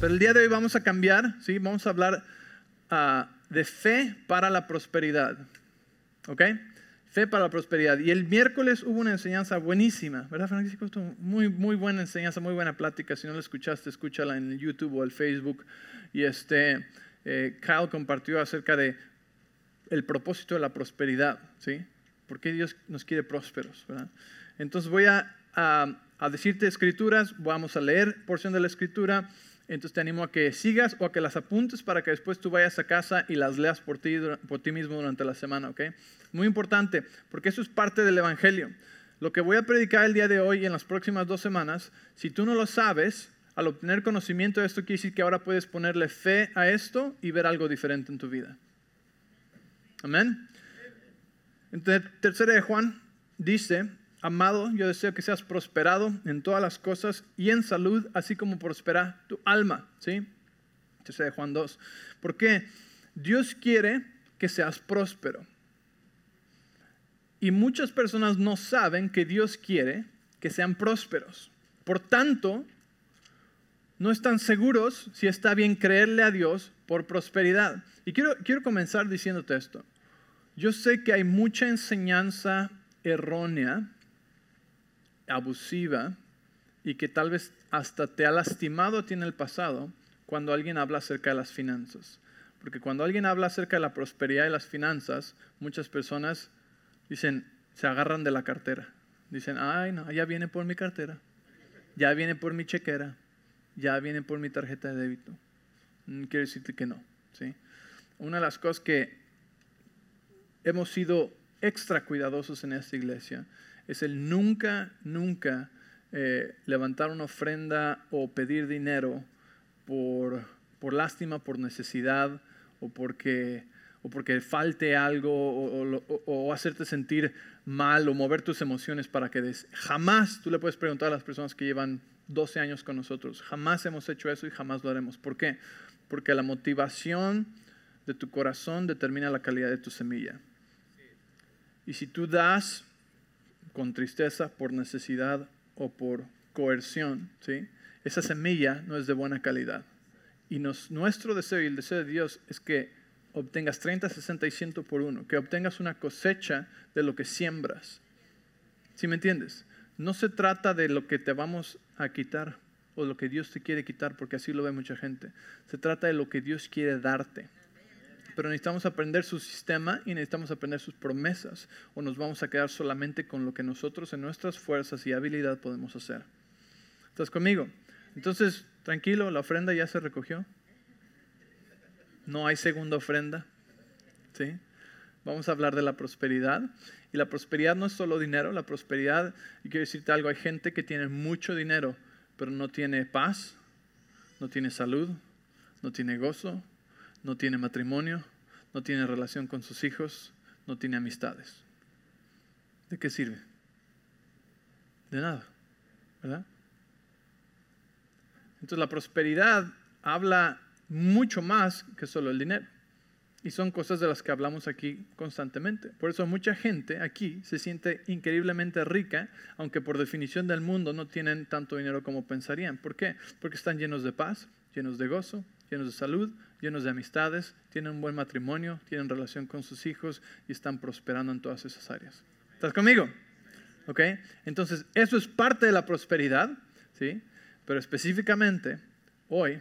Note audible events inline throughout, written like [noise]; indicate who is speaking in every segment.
Speaker 1: Pero el día de hoy vamos a cambiar, ¿sí? Vamos a hablar ah, de fe para la prosperidad. ¿Ok? Fe para la prosperidad. Y el miércoles hubo una enseñanza buenísima, ¿verdad, Francisco? Muy, muy buena enseñanza, muy buena plática. Si no la escuchaste, escúchala en YouTube o el Facebook. Y este, eh, Kyle compartió acerca de el propósito de la prosperidad, ¿sí? ¿Por qué Dios nos quiere prósperos, verdad? Entonces voy a, a decirte escrituras, vamos a leer porción de la escritura. Entonces te animo a que sigas o a que las apuntes para que después tú vayas a casa y las leas por ti, por ti mismo durante la semana, ¿ok? Muy importante, porque eso es parte del Evangelio. Lo que voy a predicar el día de hoy y en las próximas dos semanas, si tú no lo sabes, al obtener conocimiento de esto quiere decir que ahora puedes ponerle fe a esto y ver algo diferente en tu vida. Amén. Entonces, tercera de Juan dice, Amado, yo deseo que seas prosperado en todas las cosas y en salud, así como prospera tu alma. ¿Sí? Tercera de Juan 2. ¿Por qué? Dios quiere que seas próspero. Y muchas personas no saben que Dios quiere que sean prósperos. Por tanto, no están seguros si está bien creerle a Dios por prosperidad. Y quiero, quiero comenzar diciéndote esto. Yo sé que hay mucha enseñanza errónea abusiva y que tal vez hasta te ha lastimado a ti en el pasado cuando alguien habla acerca de las finanzas. Porque cuando alguien habla acerca de la prosperidad y las finanzas, muchas personas dicen, se agarran de la cartera. Dicen, ay, no, ya viene por mi cartera, ya viene por mi chequera, ya viene por mi tarjeta de débito. Mm, quiero decirte que no. ¿sí? Una de las cosas que hemos sido extra cuidadosos en esta iglesia es el nunca, nunca eh, levantar una ofrenda o pedir dinero por, por lástima, por necesidad o porque, o porque falte algo o, o, hacerte sentir mal o mover tus emociones para que des. Jamás tú le puedes preguntar a las personas que llevan 12 años con nosotros, jamás hemos hecho eso y jamás lo haremos. ¿Por qué? Porque la motivación de tu corazón determina la calidad de tu semilla. Y si tú das con tristeza, por necesidad o por coerción, ¿sí? esa semilla no es de buena calidad. Y nuestro deseo y el deseo de Dios es que obtengas 30, 60 y 100 por uno, que obtengas una cosecha de lo que siembras. ¿Sí me entiendes? No se trata de lo que te vamos a quitar o lo que Dios te quiere quitar, porque así lo ve mucha gente. Se trata de lo que Dios quiere darte pero necesitamos aprender su sistema y necesitamos aprender sus promesas o nos vamos a quedar solamente con lo que nosotros en nuestras fuerzas y habilidad podemos hacer. ¿Estás conmigo? Entonces, tranquilo, la ofrenda ya se recogió. No hay segunda ofrenda. ¿Sí? Vamos a hablar de la prosperidad. Y la prosperidad no es solo dinero, la prosperidad, y quiero decirte algo, hay gente que tiene mucho dinero, pero no tiene paz, no tiene salud, no tiene gozo, no tiene matrimonio, no tiene relación con sus hijos, no tiene amistades. ¿De qué sirve? De nada, ¿verdad? Entonces la prosperidad habla mucho más que solo el dinero. Y son cosas de las que hablamos aquí constantemente. Por eso mucha gente aquí se siente increíblemente rica, aunque por definición del mundo no tienen tanto dinero como pensarían. ¿Por qué? Porque están llenos de paz, llenos de gozo, llenos de salud, llenos de amistades, tienen un buen matrimonio, tienen relación con sus hijos y están prosperando en todas esas áreas. ¿Estás conmigo? ¿Ok? Entonces, eso es parte de la prosperidad, ¿sí? Pero específicamente, hoy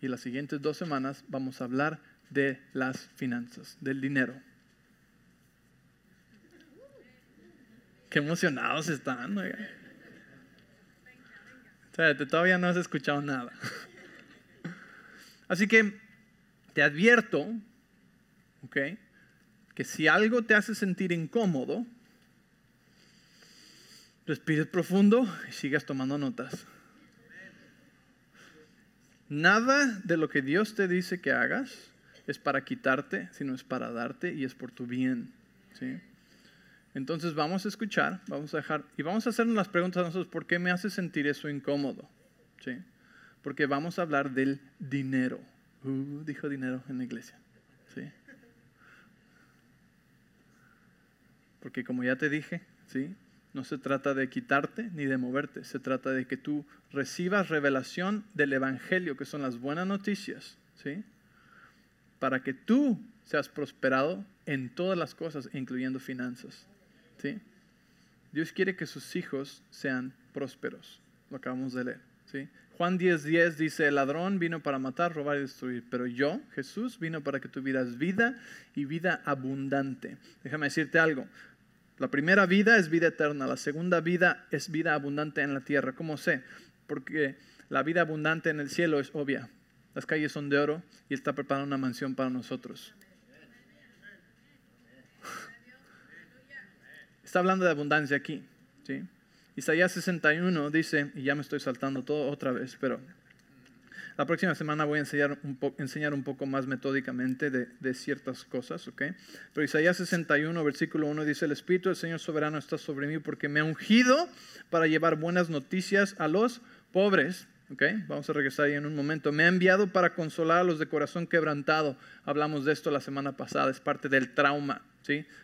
Speaker 1: y las siguientes dos semanas vamos a hablar de las finanzas, del dinero. Qué emocionados están. O sea, todavía no has escuchado nada. [laughs] Así que te advierto, ¿ok? Que si algo te hace sentir incómodo, respires profundo y sigas tomando notas. Nada de lo que Dios te dice que hagas es para quitarte, sino es para darte y es por tu bien. ¿sí? Entonces vamos a escuchar, vamos a dejar y vamos a hacernos las preguntas a nosotros, ¿por qué me hace sentir eso incómodo? ¿Sí? Porque vamos a hablar del dinero. Uh, dijo dinero en la iglesia. ¿sí? Porque como ya te dije, ¿sí? no se trata de quitarte ni de moverte, se trata de que tú recibas revelación del Evangelio, que son las buenas noticias, ¿sí? Para que tú seas prosperado en todas las cosas, incluyendo finanzas, ¿sí? Dios quiere que sus hijos sean prósperos, lo acabamos de leer, ¿sí? Juan 10:10 10 dice, el ladrón vino para matar, robar y destruir, pero yo, Jesús, vino para que tuvieras vida y vida abundante. Déjame decirte algo, la primera vida es vida eterna, la segunda vida es vida abundante en la tierra. ¿Cómo sé? Porque la vida abundante en el cielo es obvia. Las calles son de oro y está preparando una mansión para nosotros. Está hablando de abundancia aquí. ¿sí? Isaías 61 dice, y ya me estoy saltando todo otra vez, pero la próxima semana voy a enseñar un, enseñar un poco más metódicamente de, ciertas cosas, ¿ok? Pero Isaías 61, versículo 1 dice, el Espíritu del Señor soberano está sobre mí porque me ha ungido para llevar buenas noticias a los pobres. ¿ok? Vamos a regresar ahí en un momento. Me ha enviado para consolar a los de corazón quebrantado. Hablamos de esto la semana pasada, es parte del trauma.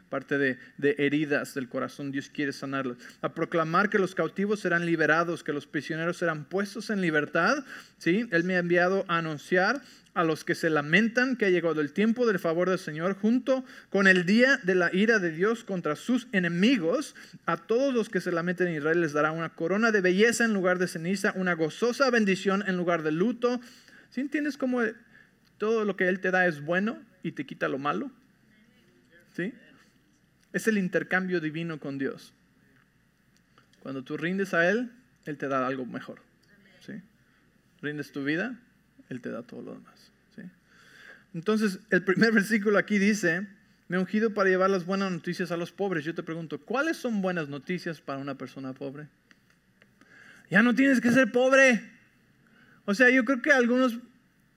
Speaker 1: Parte de, heridas del corazón, Dios quiere sanarlos. A proclamar que los cautivos serán liberados, que los prisioneros serán puestos en libertad. ¿sí? Él me ha enviado a anunciar a los que se lamentan que ha llegado el tiempo del favor del Señor, junto con el día de la ira de Dios contra sus enemigos. A todos los que se lamenten en Israel les dará una corona de belleza en lugar de ceniza, una gozosa bendición en lugar de luto. ¿Sí entiendes cómo todo lo que Él te da es bueno y te quita lo malo? ¿Sí? Es el intercambio divino con Dios. Cuando tú rindes a Él, Él te da algo mejor. ¿sí? Rindes tu vida, Él te da todo lo demás. Entonces, el primer [laughs] versículo aquí dice, me he ungido para llevar las buenas noticias a los pobres. Yo te pregunto, ¿cuáles son buenas noticias para una persona pobre? Ya no tienes que ser pobre. O sea, yo creo que algunos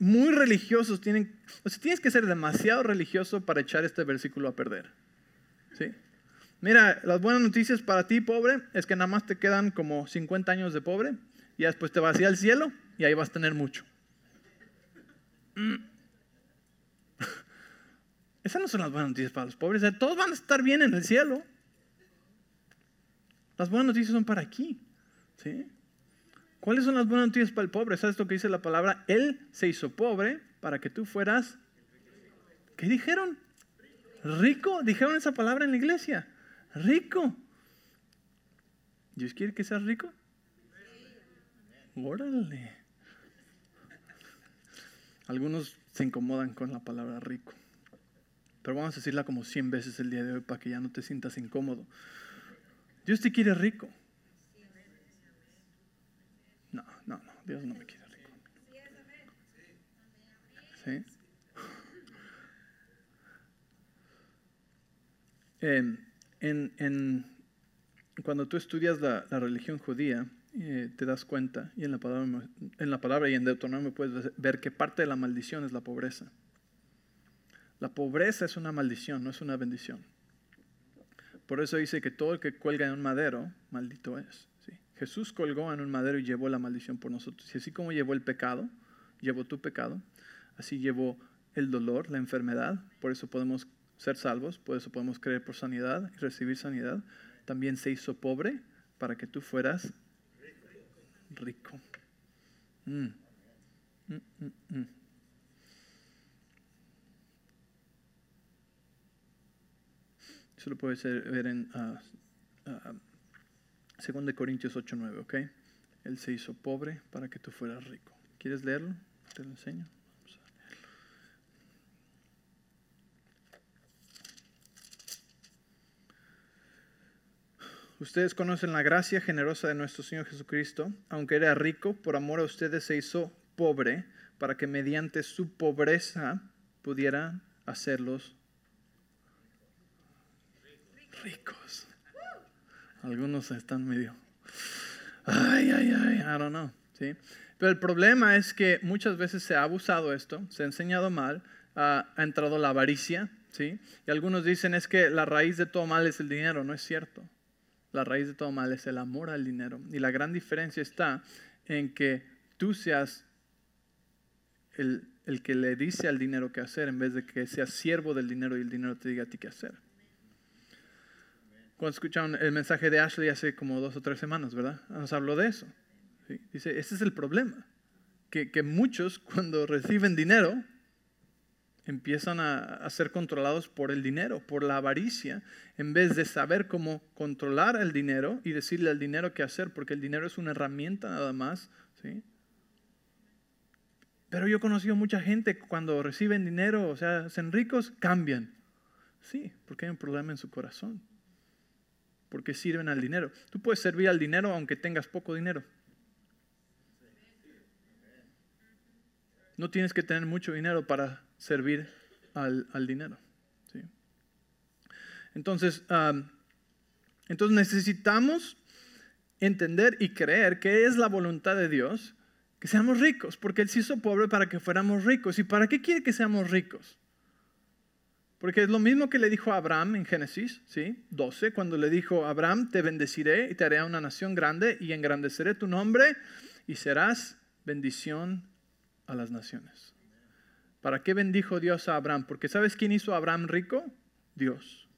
Speaker 1: muy religiosos tienen, o sea, tienes que ser demasiado religioso para echar este versículo a perder. ¿Sí? Mira, las buenas noticias para ti, pobre, es que nada más te quedan como 50 años de pobre y después te vas al cielo y ahí vas a tener mucho. [laughs] Esas no son las buenas noticias para los pobres. todos van a estar bien en el cielo. Las buenas noticias son para aquí. ¿sí? ¿Cuáles son las buenas noticias para el pobre? ¿Sabes lo que dice la palabra? Él se hizo pobre para que tú fueras. ¿Qué dijeron? Rico. Dijeron esa palabra en la iglesia. Rico. ¿Dios quiere que seas rico? Órale. Algunos se incomodan con la palabra rico. Pero vamos a decirla como 100 veces el día de hoy para que ya no te sientas incómodo. Dios te quiere rico. No, no, no, Dios no me quiere rico. ¿Sí? En, cuando tú estudias la, religión judía, eh, te das cuenta, y en la, palabra, en la palabra y en Deuteronomio puedes ver que parte de la maldición es la pobreza. La pobreza es una maldición, no es una bendición. Por eso dice que todo el que cuelga en un madero, maldito es. Jesús colgó en un madero y llevó la maldición por nosotros. Y así como llevó el pecado, llevó tu pecado, así llevó el dolor, la enfermedad, por eso podemos ser salvos, por eso podemos creer por sanidad y recibir sanidad. También se hizo pobre para que tú fueras rico. Mm. Mm, mm, eso lo puedes ver en ah, ah, 2 Corintios 8, 9, ¿ok? Él se hizo pobre para que tú fueras rico. ¿Quieres leerlo? Te lo enseño. Vamos a leerlo. Ustedes conocen la gracia generosa de nuestro Señor Jesucristo. Aunque era rico, por amor a ustedes se hizo pobre para que mediante su pobreza pudiera hacerlos ricos. Algunos están medio, ay, ay, ay, I don't know. Pero el problema es que muchas veces se ha abusado esto, se ha enseñado mal, ha entrado la avaricia, ¿sí? Y algunos dicen es que la raíz de todo mal es el dinero, no es cierto. La raíz de todo mal es el amor al dinero. Y la gran diferencia está en que tú seas el, el que le dice al dinero qué hacer en vez de que seas siervo del dinero y el dinero te diga a ti qué hacer. Cuando escucharon el mensaje de Ashley hace como dos o tres semanas, ¿verdad? Nos habló de eso. Dice, ese es el problema, que, que muchos [laughs] cuando reciben dinero empiezan a, ser controlados por el dinero, por la avaricia, en vez de saber cómo controlar el dinero y decirle al dinero qué hacer, porque el dinero es una herramienta nada más. ¿sí? Pero yo he conocido mucha gente cuando reciben dinero, o sea, hacen ricos, cambian. Sí, porque hay un problema en su corazón. Porque sirven al dinero. Tú puedes servir al dinero aunque tengas poco dinero. No tienes que tener mucho dinero para servir al, dinero. Entonces, entonces necesitamos entender y creer que es la voluntad de Dios que seamos ricos, porque Él se hizo pobre para que fuéramos ricos. ¿Y para qué quiere que seamos ricos? Porque es lo mismo que le dijo a Abraham en Génesis ¿sí? 12, cuando le dijo, Abraham, te bendeciré y te haré una nación grande y engrandeceré tu nombre y serás bendición a las naciones. ¿Para qué bendijo Dios a Abraham? Porque ¿sabes quién hizo a Abraham rico? Dios.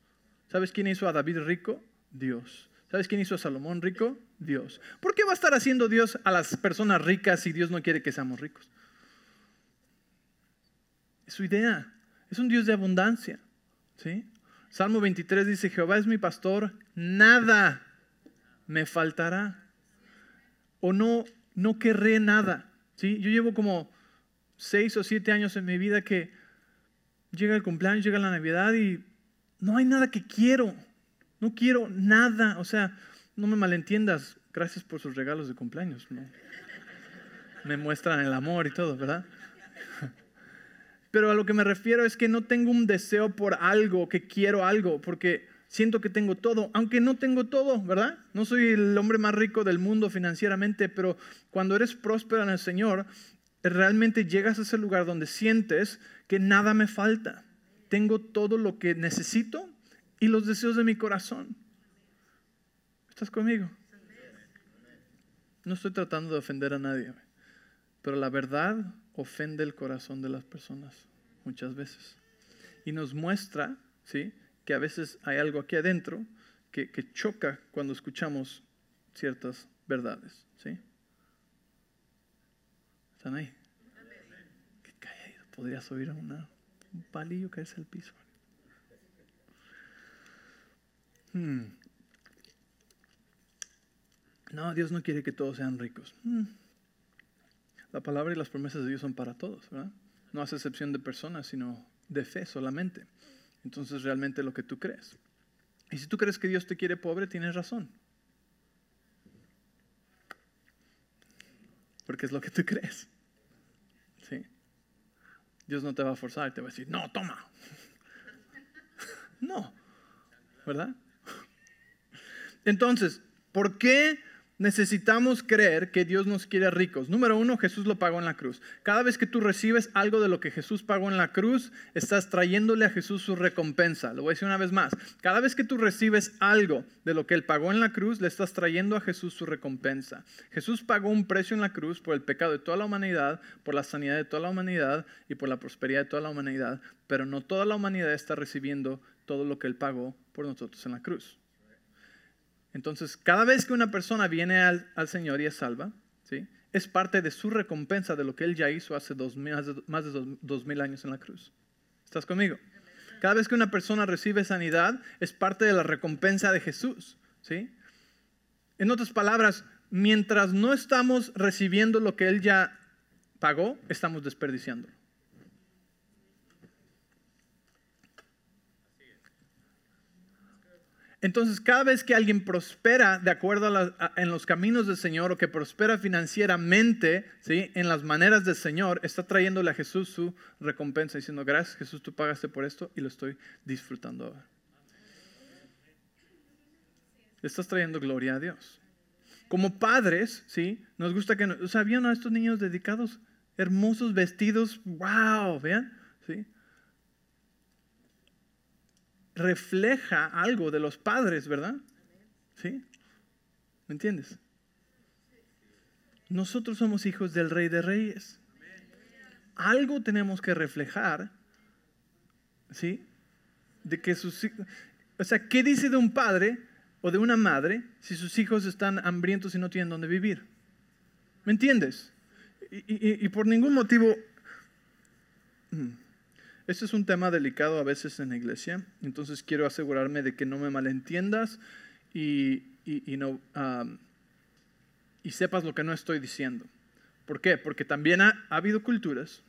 Speaker 1: ¿Sabes quién hizo a David rico? Dios. ¿Sabes quién hizo a Salomón rico? Dios. ¿Por qué va a estar haciendo Dios a las personas ricas si Dios no quiere que seamos ricos? Es su idea. Es un Dios de abundancia. ¿sí? Salmo 23 dice, Jehová es mi pastor, nada me faltará. O no, no querré nada. ¿sí? Yo llevo como seis o siete años en mi vida que llega el cumpleaños, llega la Navidad y no hay nada que quiero. No quiero nada. O sea, no me malentiendas. Gracias por sus regalos de cumpleaños. Me muestran el amor y todo, ¿verdad? Pero a lo que me refiero es que no tengo un deseo por algo, que quiero algo, porque siento que tengo todo, aunque no tengo todo, ¿verdad? No soy el hombre más rico del mundo financieramente, pero cuando eres próspero en el Señor, realmente llegas a ese lugar donde sientes que nada me falta. Tengo todo lo que necesito y los deseos de mi corazón. ¿Estás conmigo? No estoy tratando de ofender a nadie, pero la verdad ofende el corazón de las personas muchas veces. Y nos muestra, ¿sí? Que a veces hay algo aquí adentro que, que choca cuando escuchamos ciertas verdades, ¿sí? ¿Están ahí? Qué caído. Podrías oír una, un palillo caerse al piso. Hmm. No, Dios no quiere que todos sean ricos. Hmm. La palabra y las promesas de Dios son para todos, ¿verdad? No hace excepción de personas, sino de fe solamente. Entonces realmente lo que tú crees. Y si tú crees que Dios te quiere pobre, tienes razón. Porque es lo que tú [laughs] crees. Dios no te va a forzar, te va a decir, no, toma. [laughs] no, ¿verdad? Entonces, ¿por qué necesitamos creer que Dios nos quiere ricos? Número uno, Jesús lo pagó en la cruz. Cada vez que tú recibes algo de lo que Jesús pagó en la cruz, estás trayéndole a Jesús su recompensa. Lo voy a decir una vez más. Cada vez que tú recibes algo de lo que Él pagó en la cruz, le estás trayendo a Jesús su recompensa. Jesús pagó un precio en la cruz por el pecado de toda la humanidad, por la sanidad de toda la humanidad y por la prosperidad de toda la humanidad, pero no toda la humanidad está recibiendo todo lo que Él pagó por nosotros en la cruz. Entonces, cada vez que una persona viene al, Señor y es salva, ¿sí? es parte de su recompensa de lo que Él ya hizo hace dos, más de dos, mil años en la cruz. ¿Estás conmigo? Cada vez que una persona recibe sanidad, es parte de la recompensa de Jesús. ¿sí? En otras palabras, mientras no estamos recibiendo lo que Él ya pagó, estamos desperdiciando. Entonces, cada vez que alguien prospera de acuerdo a en los caminos del Señor o que prospera financieramente, ¿sí? en las maneras del Señor, está trayéndole a Jesús su recompensa, diciendo, gracias Jesús, tú pagaste por esto y lo estoy disfrutando ahora. Estás trayendo gloria a Dios. Como padres, ¿sí? Nos gusta que, sea, ¿vieron a estos niños dedicados? Hermosos vestidos, wow, vean, ¿sí? Refleja algo de los padres, ¿verdad? ¿Sí? ¿Me entiendes? Nosotros somos hijos del Rey de Reyes. Algo tenemos que reflejar, ¿sí? De que sus O sea, ¿qué dice de un padre o de una madre si sus hijos están hambrientos y no tienen dónde vivir. ¿Me entiendes? Y, por ningún motivo... Mm, este es un tema delicado a veces en la iglesia, entonces quiero asegurarme de que no me malentiendas y, no, y sepas lo que no estoy diciendo. ¿Por qué? Porque también ha, habido culturas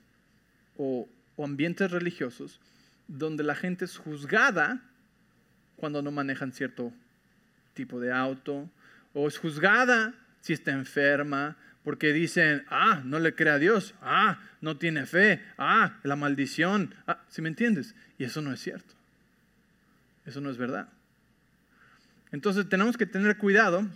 Speaker 1: o, o ambientes religiosos donde la gente es juzgada cuando no manejan cierto tipo de auto, o es juzgada si está enferma, porque dicen, ah, no le cree a Dios, ah, no tiene fe, ah, la maldición, ah, ¿sí me entiendes? Y eso no es cierto, eso no es verdad. Entonces tenemos que tener cuidado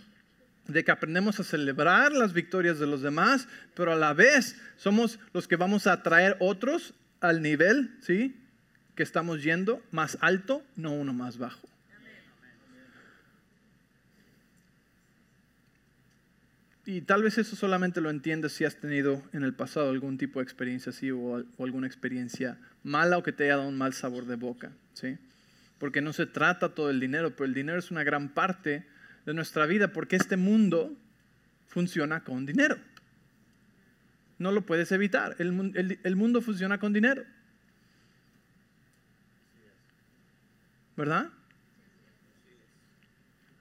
Speaker 1: de que aprendemos a celebrar las victorias de los demás, pero a la vez somos los que vamos a atraer otros al nivel, ¿sí? Que estamos yendo más alto, no uno más bajo. Y tal vez eso solamente lo entiendes si has tenido en el pasado algún tipo de experiencia así o, alguna experiencia mala o que te haya dado un mal sabor de boca, ¿sí? Porque no se trata todo el dinero, pero el dinero es una gran parte de nuestra vida porque este mundo funciona con dinero. No lo puedes evitar, el, el mundo funciona con dinero. ¿Verdad?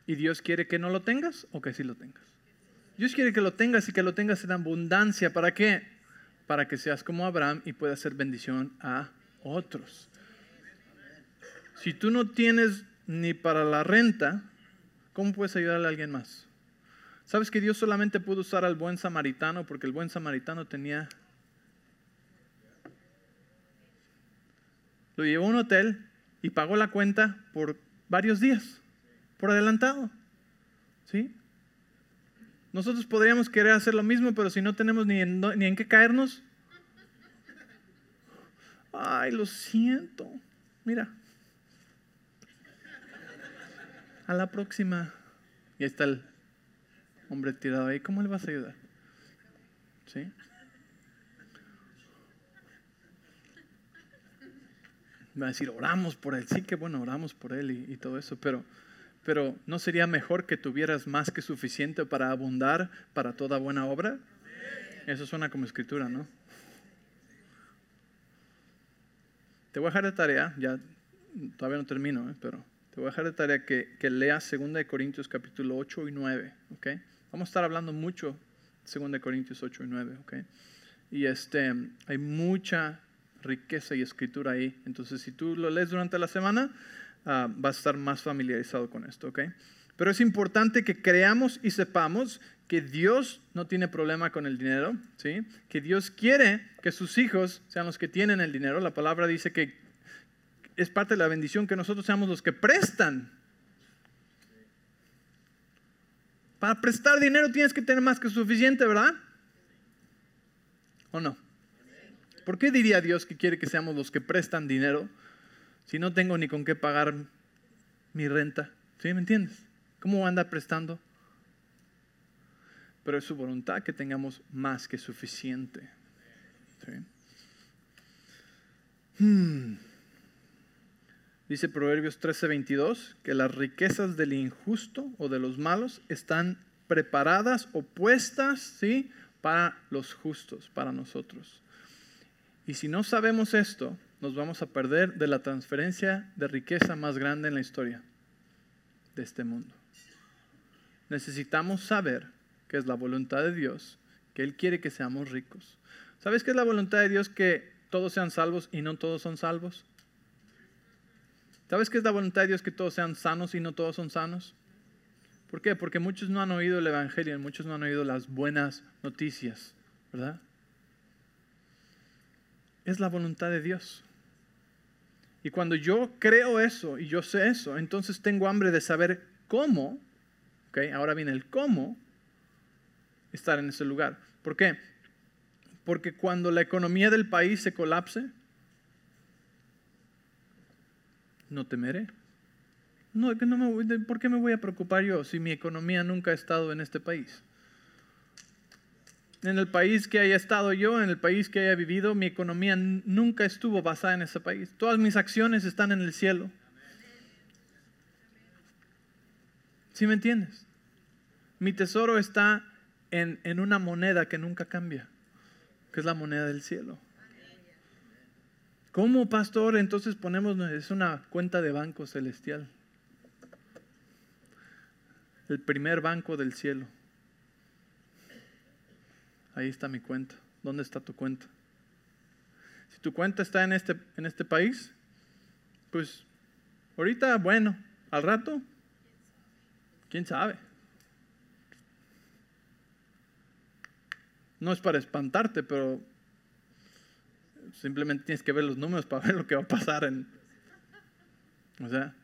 Speaker 1: ¿Y Dios quiere que no lo tengas o que sí lo tengas? Dios quiere que lo tengas y que lo tengas en abundancia. ¿Para qué? Para que seas como Abraham y puedas hacer bendición a otros. Si tú no tienes ni para la renta, ¿cómo puedes ayudarle a alguien más? ¿Sabes que Dios solamente pudo usar al buen samaritano porque el buen samaritano tenía... Lo llevó a un hotel y pagó la cuenta por varios días, por adelantado. ¿Sí? Nosotros podríamos querer hacer lo mismo, pero si no tenemos ni en, ni en qué caernos. Ay, lo siento. Mira. A la próxima. Y ahí está el hombre tirado ahí. ¿Cómo le vas a ayudar? ¿Sí? Va a decir, oramos por él. Sí, que bueno, oramos por él y todo eso, pero pero ¿no sería mejor que tuvieras más que suficiente para abundar para toda buena obra? Eso suena como escritura, ¿no? Te voy a dejar de tarea, ya todavía no termino, ¿eh? pero te voy a dejar de tarea que, que leas 2 Corintios capítulo 8 y 9, ¿ok? Vamos a estar hablando mucho de 2 Corintios 8 y 9, ¿ok? Y este, hay mucha riqueza y escritura ahí. Entonces, si tú lo lees durante la semana, Ah, vas a estar más familiarizado con esto, ¿ok? Pero es importante que creamos y sepamos que Dios no tiene problema con el dinero, ¿sí? Que Dios quiere que sus hijos sean los que tienen el dinero. La palabra dice que es parte de la bendición que nosotros seamos los que prestan. Para prestar dinero tienes que tener más que suficiente, ¿verdad? ¿O no? ¿Por qué diría Dios que quiere que seamos los que prestan dinero? Si no tengo ni con qué pagar mi renta? ¿Sí me entiendes? ¿Cómo voy a andar prestando? Pero es su voluntad que tengamos más que suficiente. Hmm. Dice Proverbios 13:22 que las riquezas del injusto o de los malos están preparadas o puestas ¿sí? para los justos, para nosotros. Y si no sabemos esto, nos vamos a perder de la transferencia de riqueza más grande en la historia de este mundo. Necesitamos saber que es la voluntad de Dios, que Él quiere que seamos ricos. ¿Sabes qué es la voluntad de Dios que todos sean salvos y no todos son salvos? ¿Sabes qué es la voluntad de Dios que todos sean sanos y no todos son sanos? ¿Por qué? Porque muchos no han oído el Evangelio, muchos no han oído las buenas noticias, ¿verdad? Es la voluntad de Dios. Y cuando yo creo eso y yo sé eso, entonces tengo hambre de saber cómo, ¿okay? ahora viene el cómo, estar en ese lugar. ¿Por qué? Porque cuando la economía del país se colapse, no temeré. No, no me, ¿Por qué me voy a preocupar yo si mi economía nunca ha estado en este país? En el país que haya estado yo, en el país que haya vivido, mi economía nunca estuvo basada en ese país. Todas mis acciones están en el cielo. ¿Sí me entiendes? Mi tesoro está en, en una moneda que nunca cambia, que es la moneda del cielo. ¿Cómo, pastor? Entonces ponemos, es una cuenta de banco celestial. El primer banco del cielo. Ahí está mi cuenta. ¿Dónde está tu cuenta? Si tu cuenta está en este, en este país, pues ahorita, bueno, al rato, quién sabe. No es para espantarte, pero simplemente tienes que ver los números para [laughs] ver lo que va a pasar. En, o sea,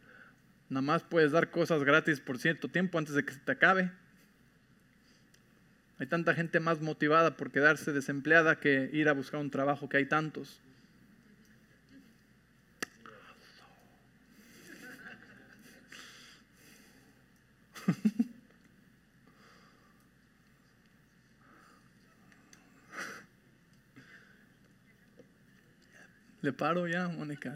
Speaker 1: nada más puedes dar cosas gratis por cierto tiempo antes de que se te acabe. Hay tanta gente más motivada por quedarse desempleada que ir a buscar un trabajo que hay tantos. Le paro ya, Mónica.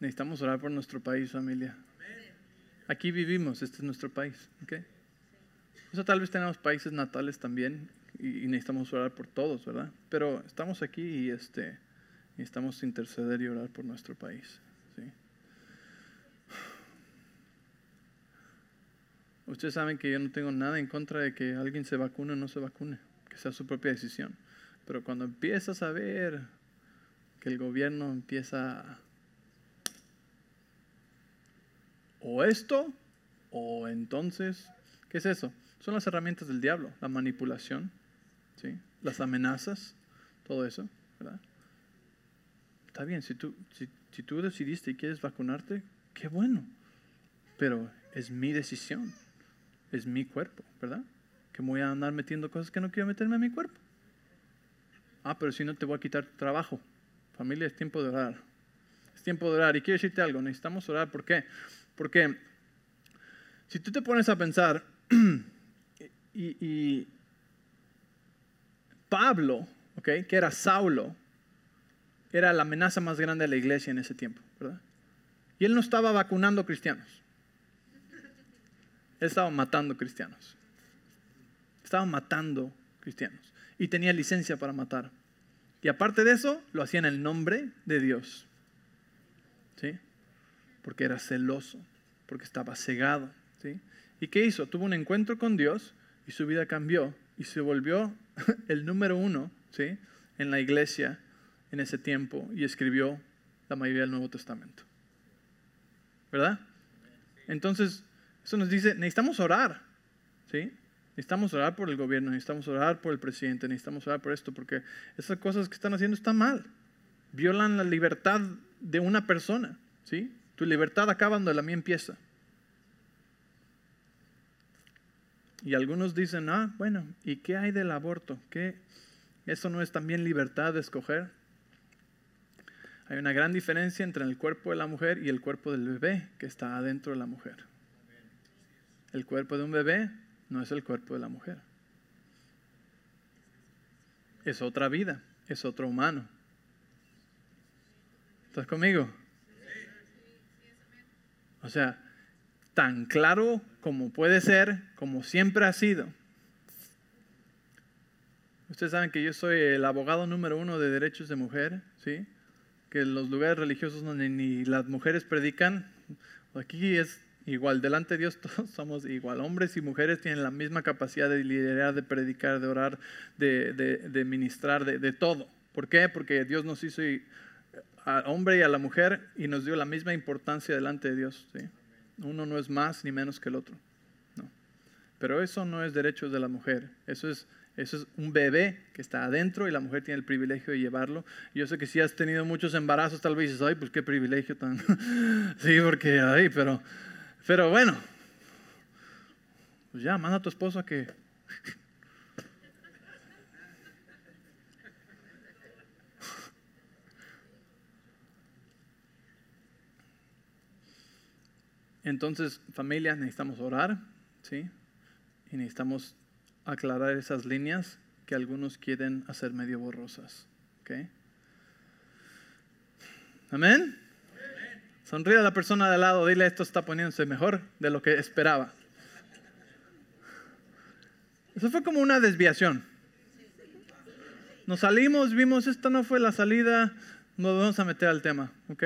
Speaker 1: Necesitamos orar por nuestro país, familia. Aquí vivimos, este es nuestro país. ¿okay? O sea, tal vez tenemos países natales también y, necesitamos orar por todos, ¿verdad? Pero estamos aquí y este, necesitamos interceder y orar por nuestro país. Ustedes saben que yo no tengo nada en contra de que alguien se vacune o no se vacune, que sea su propia decisión. Pero cuando empiezas a ver que el gobierno empieza o esto o entonces, ¿qué es eso? Son las herramientas del diablo, la manipulación, ¿sí? las amenazas, todo eso, ¿verdad? Está bien, si tú, si, si tú decidiste y quieres vacunarte, qué bueno, pero es mi decisión, es mi cuerpo, ¿verdad? Que voy a andar metiendo cosas que no quiero meterme a mi cuerpo. Ah, pero si no te voy a quitar tu trabajo. Familia, es tiempo de orar. Es tiempo de orar. Y quiero decirte algo, necesitamos orar. ¿Por qué? Porque si tú te pones a pensar, [clears throat] y, Pablo, que era Saulo, era la amenaza más grande de la iglesia en ese tiempo, ¿verdad? Y él no estaba vacunando cristianos. Él estaba matando cristianos. Estaba matando cristianos y tenía licencia para matar. Y aparte de eso, lo hacía en el nombre de Dios. ¿Sí? Porque era celoso, porque estaba cegado. ¿Sí? ¿Y qué hizo? Tuvo un encuentro con Dios y su vida cambió y se volvió [laughs] el número uno ¿sí? en la iglesia en ese tiempo y escribió la mayoría del Nuevo Testamento. ¿Verdad? Entonces, eso nos dice, necesitamos orar. ¿sí? Necesitamos orar por el gobierno, necesitamos orar por el presidente, necesitamos orar por esto, porque esas cosas que están haciendo están mal. Violan la libertad de una persona. ¿sí? Tu libertad acaba donde la mía empieza. Y algunos dicen, ah, bueno, ¿y qué hay del aborto? ¿Qué? ¿Eso no es también libertad de escoger? Hay una gran diferencia entre el cuerpo de la mujer y el cuerpo del bebé que está adentro de la mujer. El cuerpo de un bebé no es el cuerpo de la mujer. Es otra vida, es otro humano. ¿Estás conmigo? O sea, tan claro como puede ser, como siempre ha sido. Ustedes saben que yo soy el abogado número uno de derechos de mujer, ¿sí? Que en los lugares religiosos donde ni las mujeres predican, aquí es igual, delante de Dios [laughs] todos somos igual. Hombres y mujeres tienen la misma capacidad de liderar, de predicar, de orar, de, de, ministrar, de, todo. ¿Por qué? Porque Dios nos hizo al hombre y a la mujer y nos dio la misma importancia delante de Dios. ¿sí? Uno no es más ni menos que el otro. No. Pero eso no es derechos de la mujer. Eso es, eso es un bebé que está adentro y la mujer tiene el privilegio de llevarlo. Yo sé que si has tenido muchos embarazos, tal vez dices, ay, pues qué privilegio tan... [laughs] sí, porque, ay, pero pero bueno, pues ya, manda a tu esposo a que... Entonces, familia, necesitamos orar, ¿sí? Y necesitamos aclarar esas líneas que algunos quieren hacer medio borrosas, ¿ok? Amén. Sonríe a la persona de lado, dile esto está poniéndose mejor de lo que esperaba. Eso fue como una desviación. Nos salimos, vimos, esta no fue la salida, nos vamos a meter al tema, ¿ok?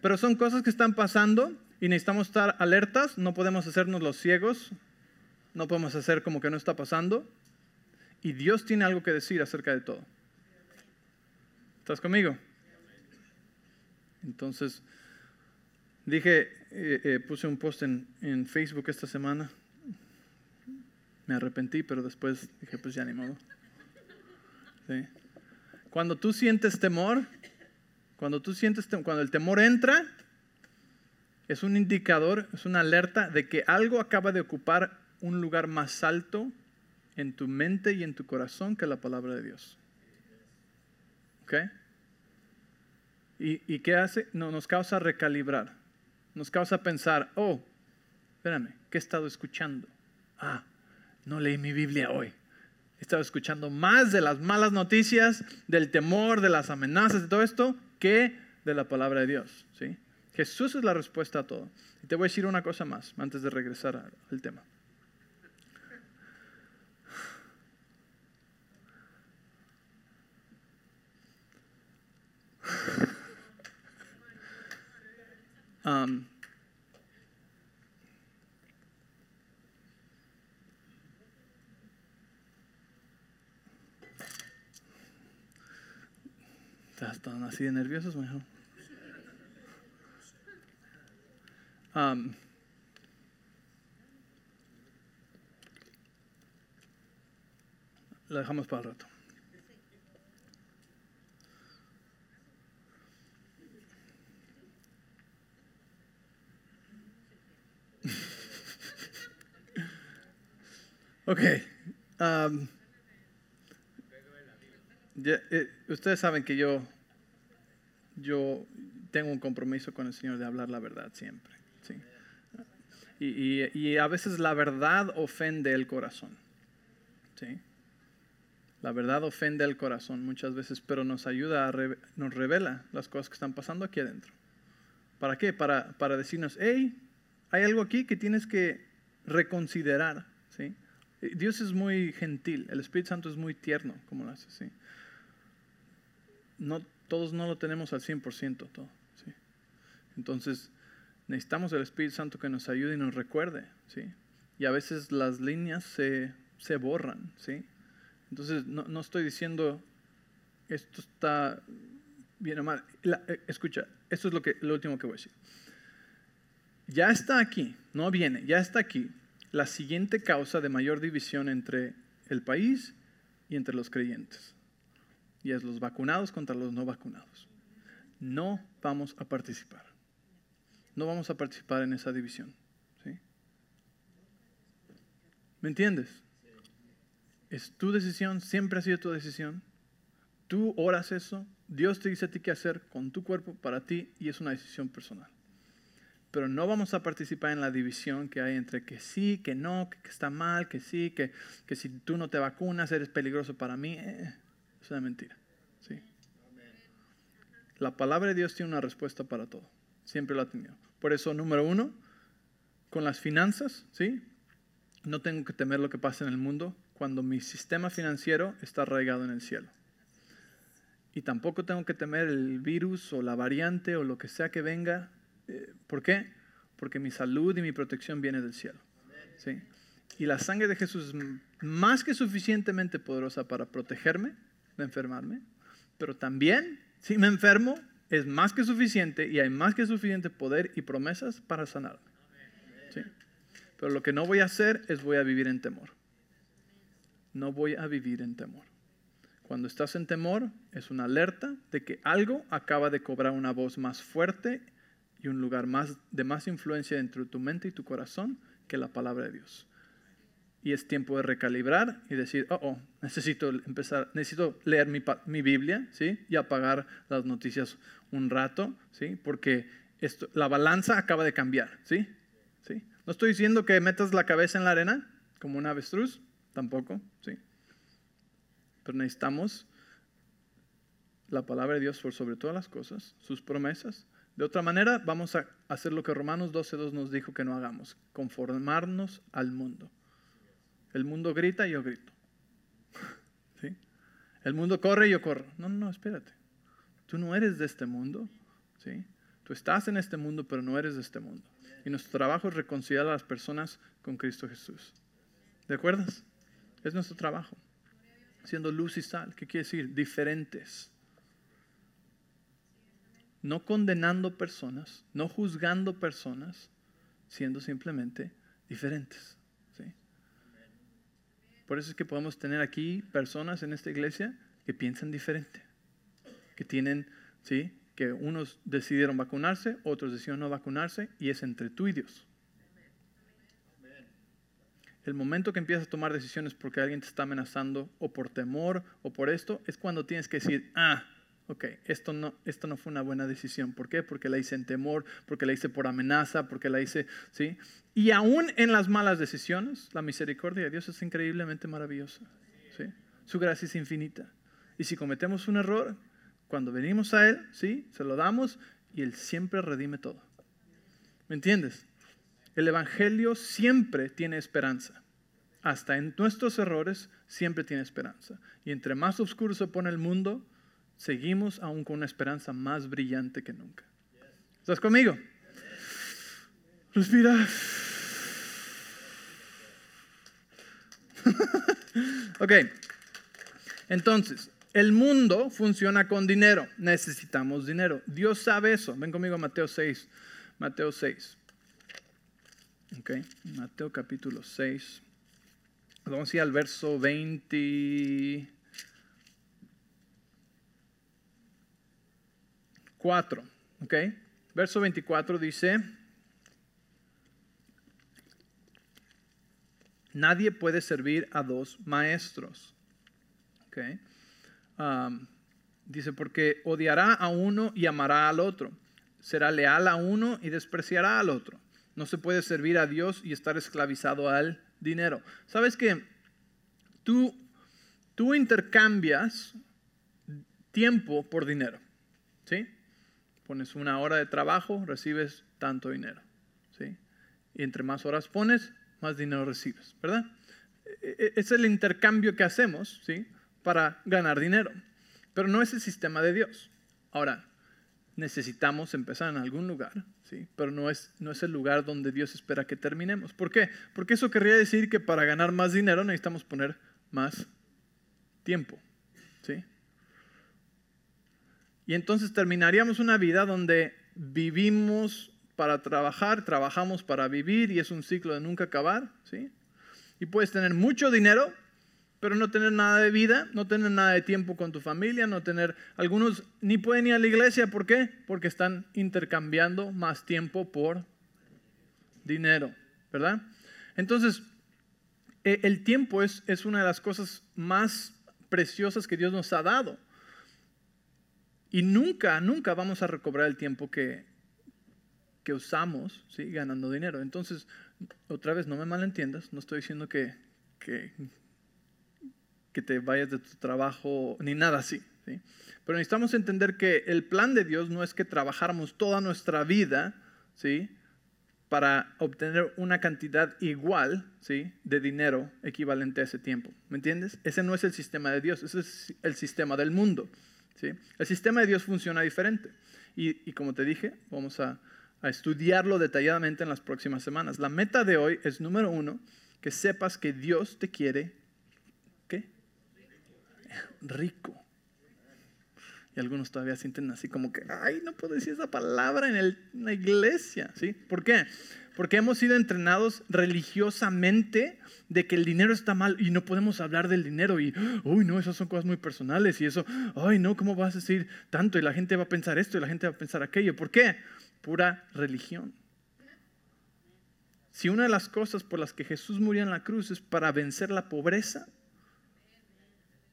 Speaker 1: Pero son cosas que están pasando y necesitamos estar alertas, no podemos hacernos los ciegos, no podemos hacer como que no está pasando. Y Dios tiene algo que decir acerca de todo. ¿Estás conmigo? Entonces, dije, eh, eh, puse un post en, Facebook esta semana. Me arrepentí, pero después dije, pues ya ni modo. Cuando tú sientes temor, cuando tú sientes, cuando el temor entra, es un indicador, es una alerta de que algo acaba de ocupar un lugar más alto en tu mente y en tu corazón que la palabra de Dios. ¿Ok? ¿Y, qué hace? No, nos causa recalibrar. Nos causa pensar, oh, espérame, ¿qué he estado escuchando? Ah, no leí mi Biblia hoy. He estado escuchando más de las malas noticias, del temor, de las amenazas, de todo esto, que de la palabra de Dios. ¿sí? Jesús es la respuesta a todo. Y te voy a decir una cosa más antes de regresar al tema. Um, ¿Están así de nerviosos, mejor? Um, la dejamos para el rato. [laughs] ok. Um, eh, ustedes saben que yo, yo tengo un compromiso con el Señor de hablar la verdad siempre. Y, a veces la verdad ofende el corazón. ¿sí? La verdad ofende el corazón muchas veces, pero nos ayuda, a nos revela las cosas que están pasando aquí adentro. ¿Para qué? Para, para decirnos, hey, hay algo aquí que tienes que reconsiderar. ¿sí? Dios es muy gentil, el Espíritu Santo es muy tierno, como lo hace. ¿sí? No, todos no lo tenemos al 100% todo. ¿sí? Entonces, necesitamos el Espíritu Santo que nos ayude y nos recuerde. ¿sí? Y a veces las líneas se, se borran. ¿sí? Entonces, no, no, estoy diciendo esto está bien o mal. Eh, escucha, esto es lo, que, lo último que voy a decir ya está aquí, no viene, ya está aquí la siguiente causa de mayor división entre el país y entre los creyentes. Y es los vacunados contra los no vacunados. No vamos a participar. No vamos a participar en esa división. ¿sí? ¿Me entiendes? Es tu decisión, siempre ha sido tu decisión. Tú oras eso, Dios te dice a ti qué hacer con tu cuerpo para ti y es una decisión personal pero no vamos a participar en la división que hay entre que sí, que no, que, está mal, que sí, que, que, si tú no te vacunas eres peligroso para mí. Eh, es una mentira. ¿sí? La palabra de Dios tiene una respuesta para todo. Siempre lo ha tenido. Por eso, número uno, con las finanzas, ¿sí? no tengo que temer lo que pasa en el mundo cuando mi sistema financiero está arraigado en el cielo. Y tampoco tengo que temer el virus o la variante o lo que sea que venga eh, ¿Por qué? Porque mi salud y mi protección viene del cielo. ¿sí? Y la sangre de Jesús es más que suficientemente poderosa para protegerme de enfermarme, pero también, si me enfermo, es más que suficiente y hay más que suficiente poder y promesas para sanarme. ¿sí? Pero lo que no voy a hacer es voy a vivir en temor. No voy a vivir en temor. Cuando estás en temor es una alerta de que algo acaba de cobrar una voz más fuerte y un lugar más, de más influencia dentro de tu mente y tu corazón que la palabra de Dios. Y es tiempo de recalibrar y decir, oh, oh necesito empezar, necesito leer mi, mi, Biblia, ¿sí? Y apagar las noticias un rato, ¿sí? Porque esto, la balanza acaba de cambiar, ¿sí? ¿sí? No estoy diciendo que metas la cabeza en la arena como un avestruz, tampoco, ¿sí? Pero necesitamos la palabra de Dios por sobre todas las cosas, sus promesas, De otra manera, vamos a hacer lo que Romanos 12.2 nos dijo que no hagamos, conformarnos al mundo. El mundo grita y yo grito. [laughs] ¿Sí? El mundo corre y yo corro. No, no, espérate. Tú no eres de este mundo. ¿sí? Tú estás en este mundo, pero no eres de este mundo. Y nuestro trabajo es reconciliar a las personas con Cristo Jesús. ¿De acuerdo? Es nuestro trabajo. Siendo luz y sal. ¿Qué quiere decir? Diferentes no condenando personas, no juzgando personas, siendo simplemente diferentes. Por eso es que podemos tener aquí personas en esta iglesia que piensan diferente, que tienen, ¿sí? que unos decidieron vacunarse, otros decidieron no vacunarse, y es entre tú y Dios. El momento que empiezas a tomar decisiones porque alguien te está amenazando, o por temor, o por esto, es cuando tienes que decir, ah, ok, esto no, esto no fue una buena decisión. ¿Por qué? Porque la hice en temor, porque la hice por amenaza, porque la hice, ¿sí? Y aún en las malas decisiones, la misericordia de Dios es increíblemente maravillosa, ¿sí? Su gracia es infinita. Y si cometemos un error, cuando venimos a Él, ¿sí? Se lo damos y Él siempre redime todo. ¿Me entiendes? El Evangelio siempre tiene esperanza. Hasta en nuestros errores siempre tiene esperanza. Y entre más oscuro se pone el mundo, seguimos aún con una esperanza más brillante que nunca. ¿Estás conmigo? Respira. [laughs] ok. Entonces, el mundo funciona con dinero. Necesitamos dinero. Dios sabe eso. Ven conmigo a Mateo 6. Mateo 6. Ok. Mateo capítulo 6. Vamos a ir al verso 20. 4. ¿Ok? Verso 24 dice, nadie puede servir a dos maestros. ¿Ok? Dice, porque odiará a uno y amará al otro. Será leal a uno y despreciará al otro. No se puede servir a Dios y estar esclavizado al dinero. ¿Sabes que tú, tú intercambias tiempo por dinero? ¿Sí? pones una hora de trabajo, recibes tanto dinero. ¿sí? Y entre más horas pones, más dinero recibes, ¿verdad? E, e, es el intercambio que hacemos ¿sí? Para ganar dinero. Pero no es el sistema de Dios. Ahora, necesitamos empezar en algún lugar, ¿sí? pero no es, no es el lugar donde Dios espera que terminemos. ¿Por qué? Porque eso querría decir que para ganar más dinero necesitamos poner más tiempo. ¿sí? Y entonces terminaríamos una vida donde vivimos para trabajar, trabajamos para vivir y es un ciclo de nunca acabar, ¿sí? Y puedes tener mucho dinero, pero no tener nada de vida, no tener nada de tiempo con tu familia, no tener, algunos ni pueden ir a la iglesia, ¿por qué? Porque están intercambiando más tiempo por dinero, ¿verdad? Entonces, e, el tiempo es, es una de las cosas más preciosas que Dios nos ha dado. Y nunca, nunca vamos a recobrar el tiempo que, que usamos ¿sí? ganando dinero. Entonces, otra vez, no me malentiendas, no estoy diciendo que, que, te vayas de tu trabajo ni nada así. ¿sí? Pero necesitamos entender que el plan de Dios no es que trabajáramos toda nuestra vida ¿sí? para obtener una cantidad igual ¿sí? de dinero equivalente a ese tiempo. ¿Me entiendes? Ese no es el sistema de Dios, ese es el sistema del mundo. El sistema de Dios funciona diferente. Y, como te dije, vamos a, estudiarlo detalladamente en las próximas semanas. La meta de hoy es, número uno, que sepas que Dios te quiere. Rico. Y algunos todavía sienten así como que, ay, no puedo decir esa palabra en, la iglesia, ¿sí? ¿Por qué? Porque hemos sido entrenados religiosamente de que el dinero está mal y no podemos hablar del dinero y, uy, no, esas son cosas muy personales y eso, ay, no, ¿cómo vas a decir tanto? Y la gente va a pensar esto y la gente va a pensar aquello. ¿Por qué? Pura religión. Si una de las cosas por las que Jesús murió en la cruz es para vencer la pobreza,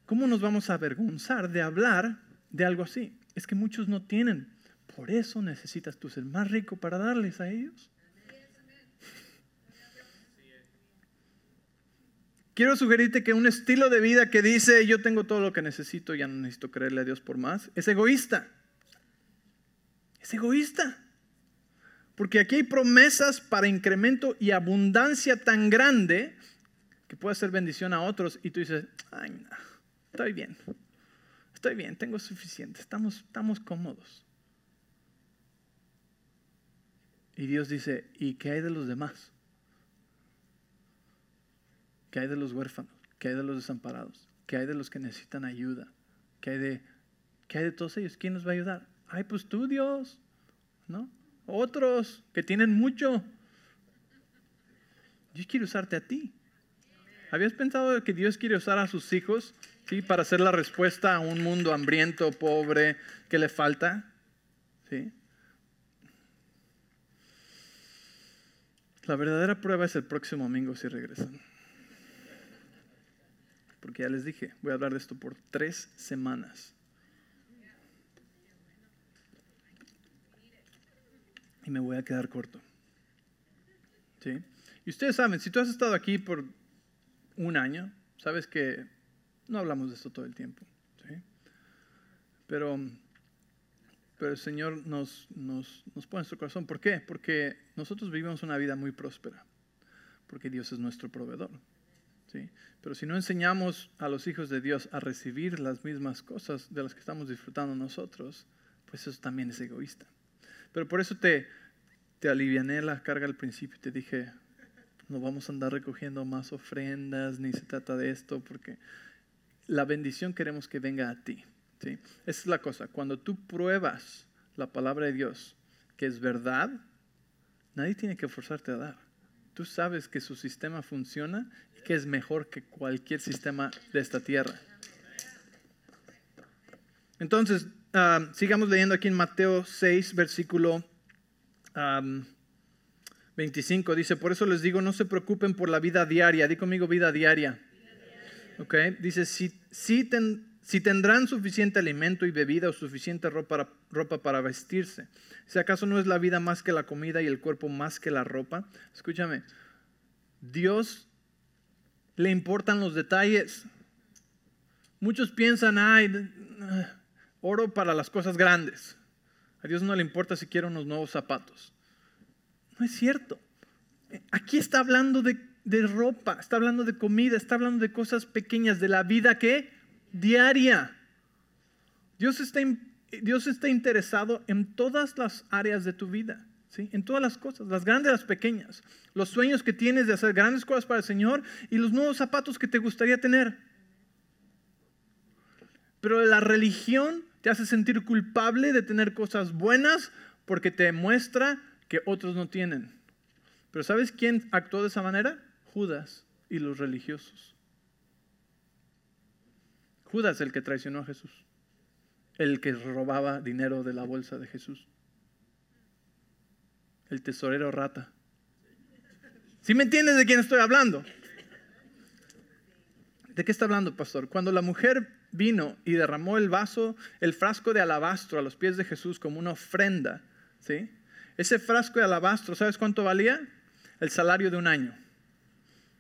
Speaker 1: ¿cómo nos vamos a avergonzar de hablar de algo así? Es que muchos no tienen. Por eso necesitas tú ser más rico para darles a ellos. quiero sugerirte que un estilo de vida que dice yo tengo todo lo que necesito, ya no necesito creerle a Dios por más, es egoísta. Es egoísta. Porque aquí hay promesas para incremento y abundancia tan grande que puede ser bendición a otros y tú dices, ay, no, estoy bien, estoy bien, tengo suficiente, estamos, estamos cómodos. Y Dios dice, ¿y qué hay de los demás? ¿Qué hay de los huérfanos? ¿Qué hay de los desamparados? ¿Qué hay de los que necesitan ayuda? ¿Qué hay de, qué hay de todos ellos? ¿Quién nos va a ayudar? Ay, pues tú, Dios, ¿no? Otros que tienen mucho. Dios quiere usarte a ti. ¿Habías pensado que Dios quiere usar a sus hijos ¿sí? para hacer la respuesta a un mundo hambriento, pobre, que le falta? ¿Sí? La verdadera prueba es el próximo domingo si regresan. Porque ya les dije, voy a hablar de esto por tres semanas. Y me voy a quedar corto. ¿Sí? Y ustedes saben, si tú has estado aquí por un año, sabes que no hablamos de esto todo el tiempo. ¿sí? Pero pero el Señor nos, nos, nos pone en su corazón. ¿Por qué? Porque nosotros vivimos una vida muy próspera, porque Dios es nuestro proveedor. ¿sí? Pero si no enseñamos a los hijos de Dios a recibir las mismas cosas de las que estamos disfrutando nosotros, pues eso también es egoísta. Pero por eso te, te aliviané la carga al principio y te dije, no vamos a andar recogiendo más ofrendas, ni se trata de esto, porque la bendición queremos que venga a ti. Esa es la cosa. Cuando tú pruebas la palabra de Dios, que es verdad, nadie tiene que forzarte a dar. Tú sabes que su sistema funciona y que es mejor que cualquier sistema de esta tierra. Entonces, ah, sigamos leyendo aquí en Mateo 6, versículo 25. Dice, por eso les digo, no se preocupen por la vida diaria. Di conmigo vida diaria. Okay. Dice, si, si ten, si tendrán suficiente alimento y bebida o suficiente ropa, ropa para vestirse. Si acaso no es la vida más que la comida y el cuerpo más que la ropa. Escúchame, Dios le importan los detalles. Muchos piensan, ay, oro para las cosas grandes. A Dios no le importa si quiero unos nuevos zapatos. No es cierto. Aquí está hablando de, de ropa, está hablando de comida, está hablando de cosas pequeñas, de la vida que diaria. Dios está, Dios está interesado en todas las áreas de tu vida, ¿sí? en todas las cosas, las grandes las pequeñas. Los sueños que tienes de hacer grandes cosas para el Señor y los nuevos zapatos que te gustaría tener. Pero la religión te hace sentir culpable de tener cosas buenas porque te muestra que otros no tienen. Pero ¿sabes quién actuó de esa manera? Judas y los religiosos. Judas el que traicionó a Jesús, el que robaba dinero de la bolsa de Jesús, el tesorero rata. ¿Sí me entiendes de quién estoy hablando? ¿De qué está hablando, pastor? Cuando la mujer vino y derramó el vaso, el frasco de alabastro a los pies de Jesús como una ofrenda, ¿sí? Ese frasco de alabastro, ¿sabes cuánto valía? El salario de un año.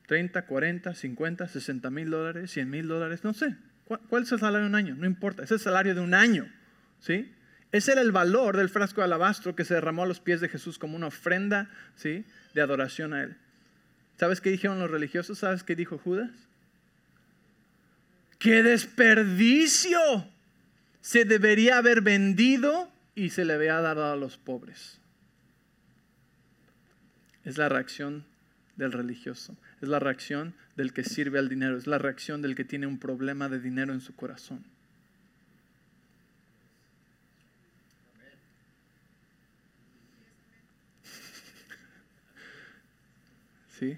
Speaker 1: 30, 40, 50, 60 mil dólares, 100 mil dólares, no sé. ¿Cuál es el salario de un año? No importa, es el salario de un año. ¿sí? Ese era el valor del frasco de alabastro que se derramó a los pies de Jesús como una ofrenda ¿sí? de adoración a Él. ¿Sabes qué dijeron los religiosos? ¿Sabes qué dijo Judas? ¡Qué desperdicio! Se debería haber vendido y se le había dado a los pobres. Es la reacción del religioso es la reacción del que sirve al dinero, es la reacción del que tiene un problema de dinero en su corazón. [laughs] ¿Sí?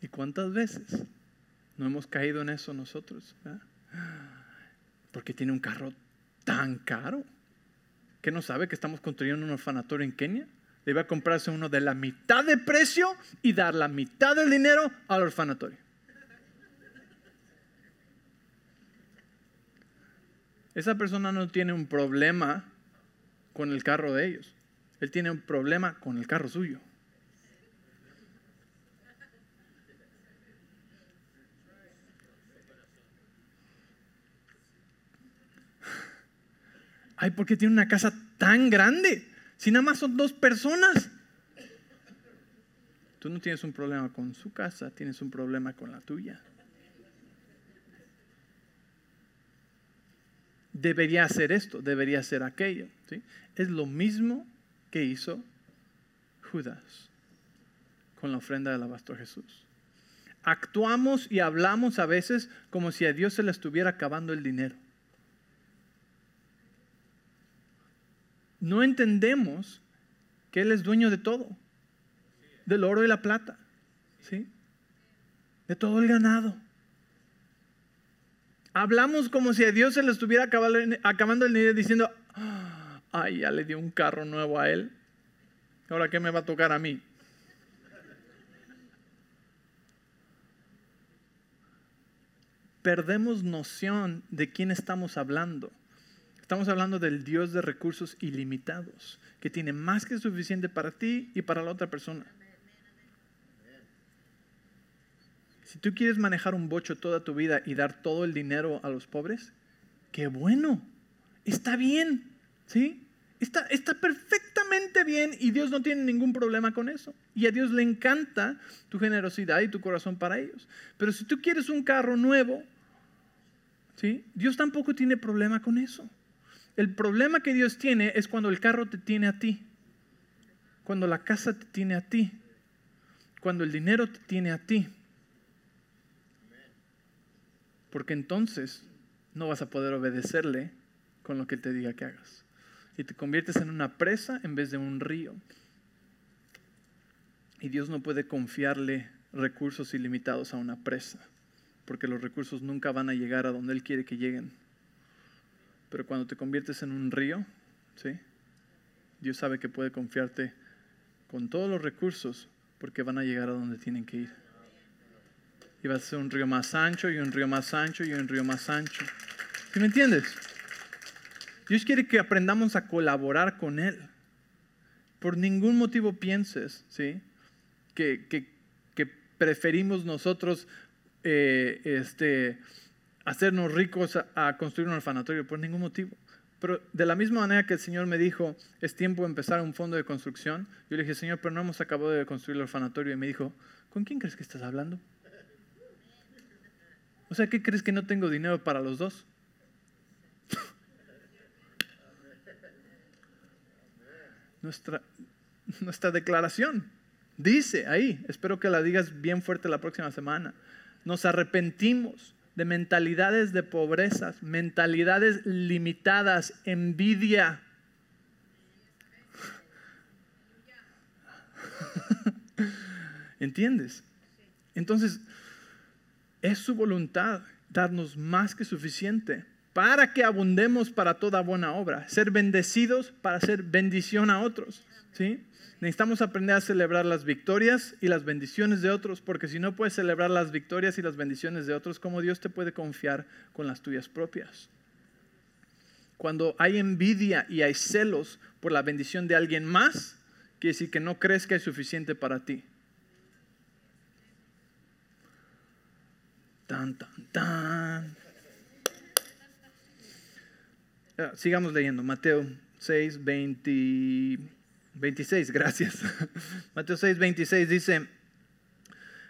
Speaker 1: ¿Y cuántas veces no hemos caído en eso nosotros? Porque tiene un carro tan caro que no sabe que estamos construyendo un orfanatorio en Kenia debe comprarse uno de la mitad de precio y dar la mitad del dinero al orfanatorio. Esa persona no tiene un problema con el carro de ellos. Él tiene un problema con el carro suyo. Ay, porque tiene una casa tan grande? Si nada más son dos personas. Tú no tienes un problema con su casa, tienes un problema con la tuya. Debería hacer esto, debería hacer aquello. ¿sí? Es lo mismo que hizo Judas con la ofrenda del alabastro Jesús. Actuamos y hablamos a veces como si a Dios se le estuviera acabando el dinero. No entendemos que Él es dueño de todo del oro y la plata, ¿sí? De todo el ganado. Hablamos como si a Dios se le estuviera acabando el dinero diciendo, ay, ya le dio un carro nuevo a él. Ahora, ¿qué me va a tocar a mí? Perdemos noción de quién estamos hablando. Estamos hablando del Dios de recursos ilimitados, que tiene más que suficiente para ti y para la otra persona. Si tú quieres manejar un bocho toda tu vida y dar todo el dinero a los pobres, qué bueno, está bien, ¿sí? Está, está perfectamente bien y Dios no tiene ningún problema con eso. Y a Dios le encanta tu generosidad y tu corazón para ellos. Pero si tú quieres un carro nuevo, ¿sí? Dios tampoco tiene problema con eso. El problema que Dios tiene es cuando el carro te tiene a ti, cuando la casa te tiene a ti, cuando el dinero te tiene a ti porque entonces no vas a poder obedecerle con lo que te diga que hagas. Y te conviertes en una presa en vez de un río. Y Dios no puede confiarle recursos ilimitados a una presa, porque los recursos nunca van a llegar a donde Él quiere que lleguen. Pero cuando te conviertes en un río, ¿sí? Dios sabe que puede confiarte con todos los recursos porque van a llegar a donde tienen que ir y va a ser un río más ancho y un río más ancho y un río más ancho. ¿Sí me entiendes? Dios quiere que aprendamos a colaborar con Él. Por ningún motivo pienses, ¿sí? Que, que, preferimos nosotros eh, este, hacernos ricos a, construir un orfanatorio, por ningún motivo. Pero de la misma manera que el Señor me dijo, es tiempo de empezar un fondo de construcción, yo le dije, Señor, pero no hemos acabado de construir el orfanatorio. Y me dijo, ¿con quién crees que estás hablando? O sea, ¿qué crees que no tengo dinero para los dos? [laughs] Nuestra, nuestra declaración dice ahí, espero que la digas bien fuerte la próxima semana, nos arrepentimos de mentalidades de pobrezas, mentalidades limitadas, envidia. [laughs] ¿Entiendes? Entonces, es su voluntad darnos más que suficiente para que abundemos para toda buena obra, ser bendecidos para ser bendición a otros. ¿sí? Necesitamos aprender a celebrar las victorias y las bendiciones de otros, porque si no puedes celebrar las victorias y las bendiciones de otros, ¿cómo Dios te puede confiar con las tuyas propias? Cuando hay envidia y hay celos por la bendición de alguien más, quiere decir que no crees que hay suficiente para ti. Tan, tan, tan. sigamos leyendo. Mateo 6, 26. Gracias. [laughs] Mateo 6, 26 dice.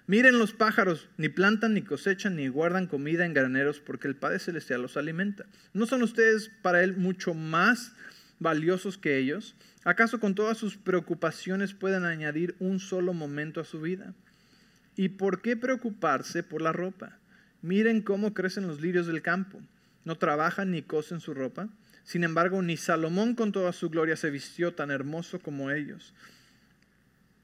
Speaker 1: Miren los pájaros, ni plantan, ni cosechan, ni guardan comida en graneros, porque el Padre Celestial los alimenta. ¿No son ustedes para Él mucho más valiosos que ellos? ¿Acaso con todas sus preocupaciones pueden añadir un solo momento a su vida? ¿Y por qué preocuparse por la ropa? Miren cómo crecen los lirios del campo. No trabajan ni cosen su ropa. Sin embargo, ni Salomón con toda su gloria se vistió tan hermoso como ellos.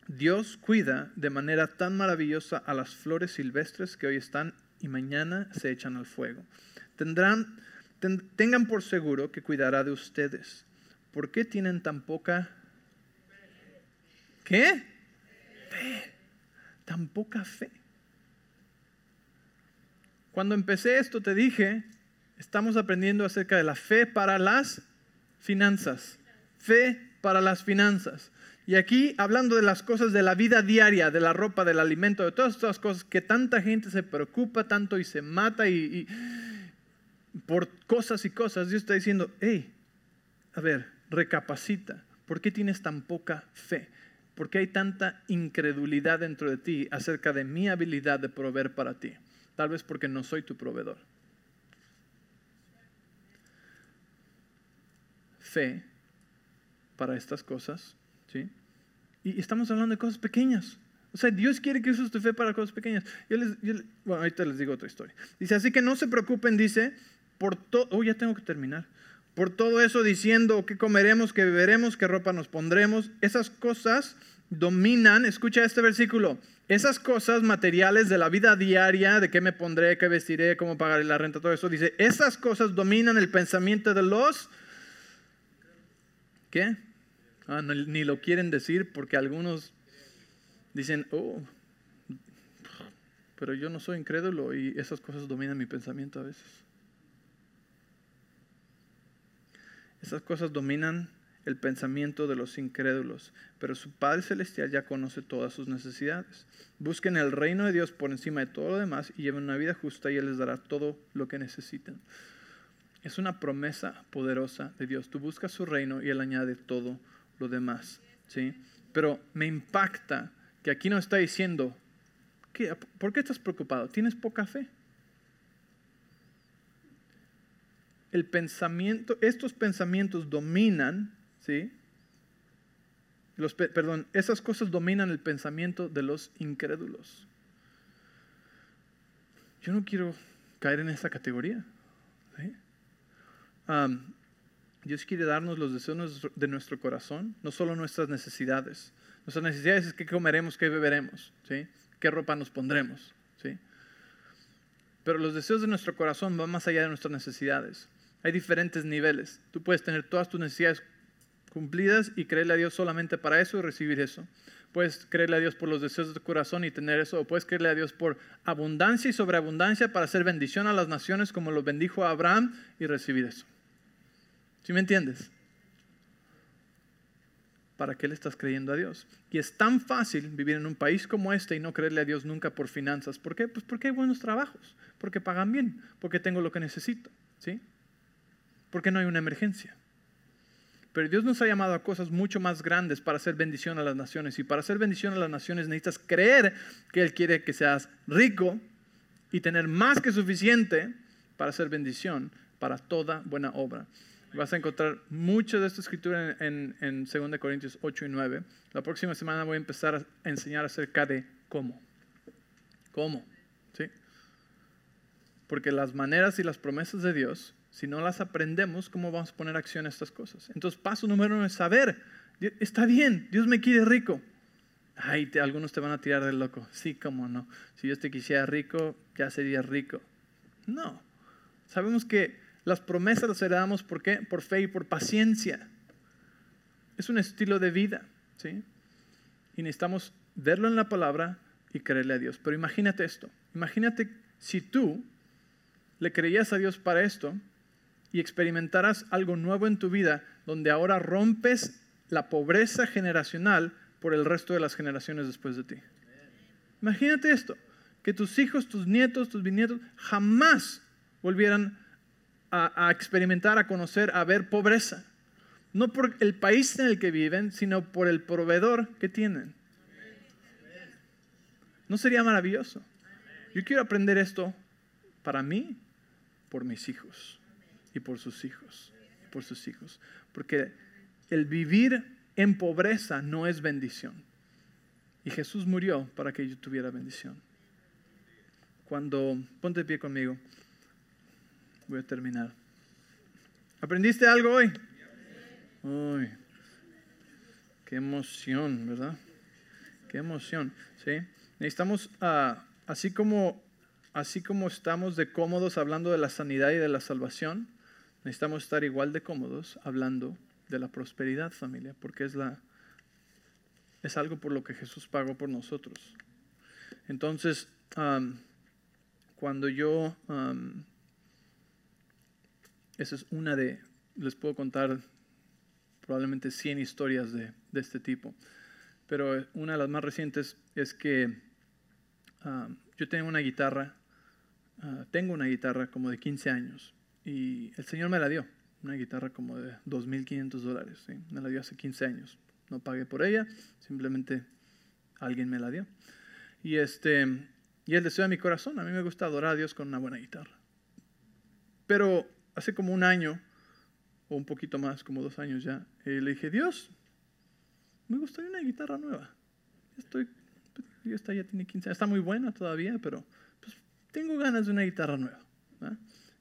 Speaker 1: Dios cuida de manera tan maravillosa a las flores silvestres que hoy están y mañana se echan al fuego. Tendrán, tengan por seguro que cuidará de ustedes. ¿Por qué tienen tan poca ¿Qué? Fe. Tan poca fe. Cuando empecé esto te dije, estamos aprendiendo acerca de la fe para las finanzas. Fe para las finanzas. Y aquí hablando de las cosas de la vida diaria, de la ropa, del alimento, de todas estas cosas que tanta gente se preocupa tanto y se mata y, por cosas y cosas, Dios está diciendo, hey, a ver, recapacita. ¿Por qué tienes tan poca fe? ¿Por qué hay tanta incredulidad dentro de ti acerca de mi habilidad de proveer para ti? Tal vez porque no soy tu proveedor. Fe para estas cosas, ¿sí? Y estamos hablando de cosas pequeñas. O sea, Dios quiere que uses tu fe para cosas pequeñas. Yo les, bueno, ahorita les digo otra historia. Dice, así que no se preocupen, dice, por todo... Oh, ya tengo que terminar. Por todo eso diciendo qué comeremos, qué beberemos, qué ropa nos pondremos. Esas cosas dominan, escucha este versículo, esas cosas materiales de la vida diaria, de qué me pondré, qué vestiré, cómo pagaré la renta, todo eso, dice, esas cosas dominan el pensamiento de los... ¿Qué? Ah, ni lo quieren decir porque algunos dicen, oh, pero yo no soy incrédulo y esas cosas dominan mi pensamiento a veces. Esas cosas dominan el pensamiento de los incrédulos, pero su Padre Celestial ya conoce todas sus necesidades. Busquen el reino de Dios por encima de todo lo demás y lleven una vida justa y Él les dará todo lo que necesiten. Es una promesa poderosa de Dios. Tú buscas su reino y Él añade todo lo demás. ¿sí? Pero me impacta que aquí no está diciendo, ¿por qué estás preocupado? ¿Tienes poca fe? El pensamiento, estos pensamientos dominan, ¿sí? Los, perdón, esas cosas dominan el pensamiento de los incrédulos. Yo no quiero caer en esa categoría. Dios quiere darnos los deseos de nuestro corazón, no solo nuestras necesidades. Nuestras necesidades es qué comeremos, qué beberemos, ¿sí? qué ropa nos pondremos. ¿sí? Pero los deseos de nuestro corazón van más allá de nuestras necesidades. Hay diferentes niveles. Tú puedes tener todas tus necesidades cumplidas y creerle a Dios solamente para eso y recibir eso. Puedes creerle a Dios por los deseos de tu corazón y tener eso, o puedes creerle a Dios por abundancia y sobreabundancia para hacer bendición a las naciones como lo bendijo a Abraham y recibir eso. ¿Sí me entiendes? ¿para qué le estás creyendo a Dios? Y es tan fácil vivir en un país como este y no creerle a Dios nunca por finanzas. ¿Por qué? Pues porque hay buenos trabajos, porque pagan bien, porque tengo lo que necesito, ¿sí? Porque no hay una emergencia. Pero Dios nos ha llamado a cosas mucho más grandes para hacer bendición a las naciones. Y para hacer bendición a las naciones necesitas creer que Él quiere que seas rico y tener más que suficiente para hacer bendición para toda buena obra. Vas a encontrar mucho de esta escritura en, en, 2 Corintios 8 y 9. La próxima semana voy a empezar a enseñar acerca de cómo. ¿Cómo? ¿Sí? Porque las maneras y las promesas de Dios, si no las aprendemos, ¿cómo vamos a poner acción a estas cosas? Entonces, paso número uno es saber. Está bien, Dios me quiere rico. Ay, algunos te van a tirar del loco. Sí, cómo no. Si Dios te quisiera rico, ya sería rico. No. Sabemos que las promesas las heredamos ¿por qué? Por fe y por paciencia. Es un estilo de vida, ¿sí? Y necesitamos verlo en la palabra y creerle a Dios. Pero imagínate esto. Imagínate si tú le creías a Dios para esto y experimentaras algo nuevo en tu vida donde ahora rompes la pobreza generacional por el resto de las generaciones después de ti. Imagínate esto, que tus hijos, tus nietos, tus bisnietos jamás volvieran a, experimentar, a conocer, a ver pobreza. No por el país en el que viven, sino por el proveedor que tienen. ¿No sería maravilloso? Yo quiero aprender esto para mí, por mis hijos y por sus hijos, por sus hijos. Porque el vivir en pobreza no es bendición. Y Jesús murió para que yo tuviera bendición. Cuando, ponte pie conmigo. Voy a terminar. ¿Aprendiste algo hoy? Uy, qué emoción, ¿verdad? Qué emoción, ¿sí? Necesitamos, ah, así, como, así como estamos de cómodos hablando de la sanidad y de la salvación, necesitamos estar igual de cómodos hablando de la prosperidad, familia, porque es, la, es algo por lo que Jesús pagó por nosotros. Entonces, cuando yo esa es una de, les puedo contar probablemente 100 historias de, este tipo. Pero una de las más recientes es que ah, yo tengo una guitarra, ah, tengo una guitarra como de 15 años y el Señor me la dio. una guitarra como de 2.500 dólares. ¿sí? Me la dio hace 15 años. No pagué por ella, simplemente alguien me la dio. Y, este, y el deseo de mi corazón, a mí me gusta adorar a Dios con una buena guitarra. Pero hace como un año, o un poquito más, como dos años ya, eh, le dije, Dios, me gustaría una guitarra nueva. Estoy, esta ya tiene 15 años, está muy buena todavía, pero pues, tengo ganas de una guitarra nueva.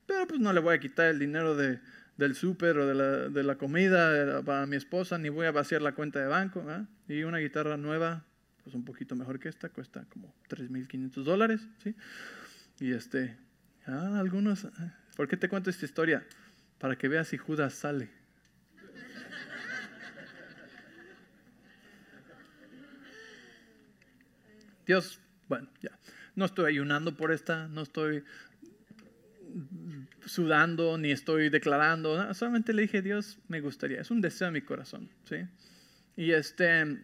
Speaker 1: Pero pues no le voy a quitar el dinero de, del súper o de la, de la, comida para mi esposa, ni voy a vaciar la cuenta de banco. Y una guitarra nueva, pues un poquito mejor que esta, cuesta como 3.500 dólares. ¿sí? Y este, ah, algunos, ¿por qué te cuento esta historia? Para que veas si Judas sale. Dios, bueno, ya, no estoy ayunando por esta, no estoy sudando, ni estoy declarando, solamente le dije, Dios, me gustaría, es un deseo de mi corazón, ¿sí? Y este,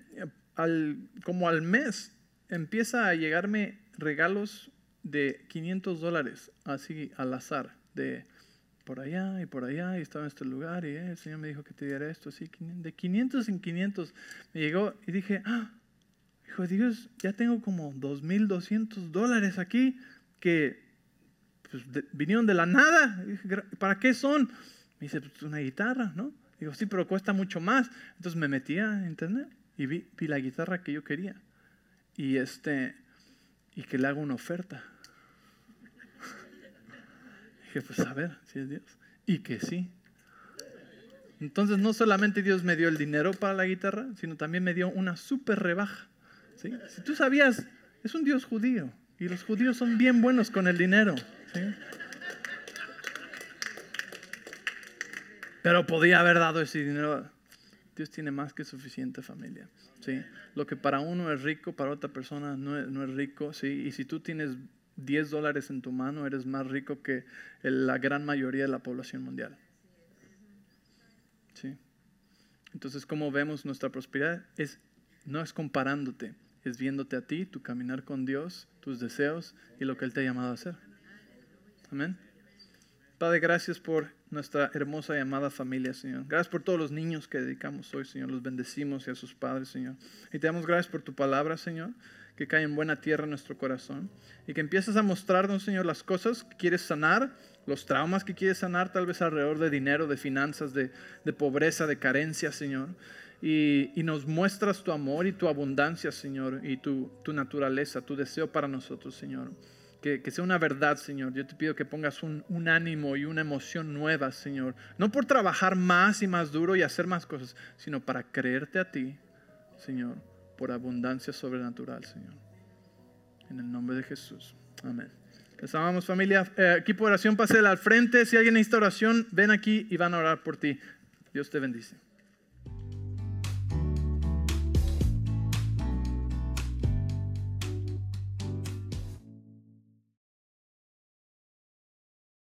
Speaker 1: al, como al mes, empieza a llegarme regalos de 500 dólares, así al azar, de por allá y por allá, y estaba en este lugar, y eh, el Señor me dijo que te diera esto, así, de 500 en 500 me llegó y dije, ah, hijo de Dios, ya tengo como 2.200 dólares aquí que pues, vinieron de la nada. ¿Para qué son? Me dice, pues una guitarra, ¿no? Digo, sí, pero cuesta mucho más. Entonces me metí a internet y vi, la guitarra que yo quería. Y este, y que le hago una oferta. Dije, pues a ver si es Dios. Y que sí. Entonces no solamente Dios me dio el dinero para la guitarra, sino también me dio una súper rebaja. Si tú sabías, es un Dios judío. Y los judíos son bien buenos con el dinero. Pero podía haber dado ese dinero. Dios tiene más que suficiente familia. ¿sí? Lo que para uno es rico, para otra persona no es, no es rico. ¿sí? Y si tú tienes 10 dólares en tu mano, eres más rico que la gran mayoría de la población mundial. ¿Sí? Entonces, como vemos nuestra prosperidad? Es, no es comparándote, es viéndote a ti, tu caminar con Dios, tus deseos y lo que Él te ha llamado a hacer. Amén. Padre, gracias por nuestra hermosa y amada familia, Señor. Gracias por todos los niños que dedicamos hoy, Señor. Los bendecimos y a sus padres, Señor. Y te damos gracias por tu palabra, Señor, que cae en buena tierra en nuestro corazón. Y que empieces a mostrarnos, Señor, las cosas que quieres sanar, los traumas que quieres sanar, tal vez alrededor de dinero, de finanzas, de, pobreza, de carencia, Señor. Y, nos muestras tu amor y tu abundancia, Señor, y tu, tu naturaleza, tu deseo para nosotros, Señor que, sea una verdad, Señor. Yo te pido que pongas un, un, ánimo y una emoción nueva, Señor. No por trabajar más y más duro y hacer más cosas, sino para creerte a ti, Señor, por abundancia sobrenatural, Señor. En el nombre de Jesús. Amén. Les amamos familia. Eh, equipo de oración, pase al frente. Si alguien necesita oración, ven aquí y van a orar por ti. Dios te bendice.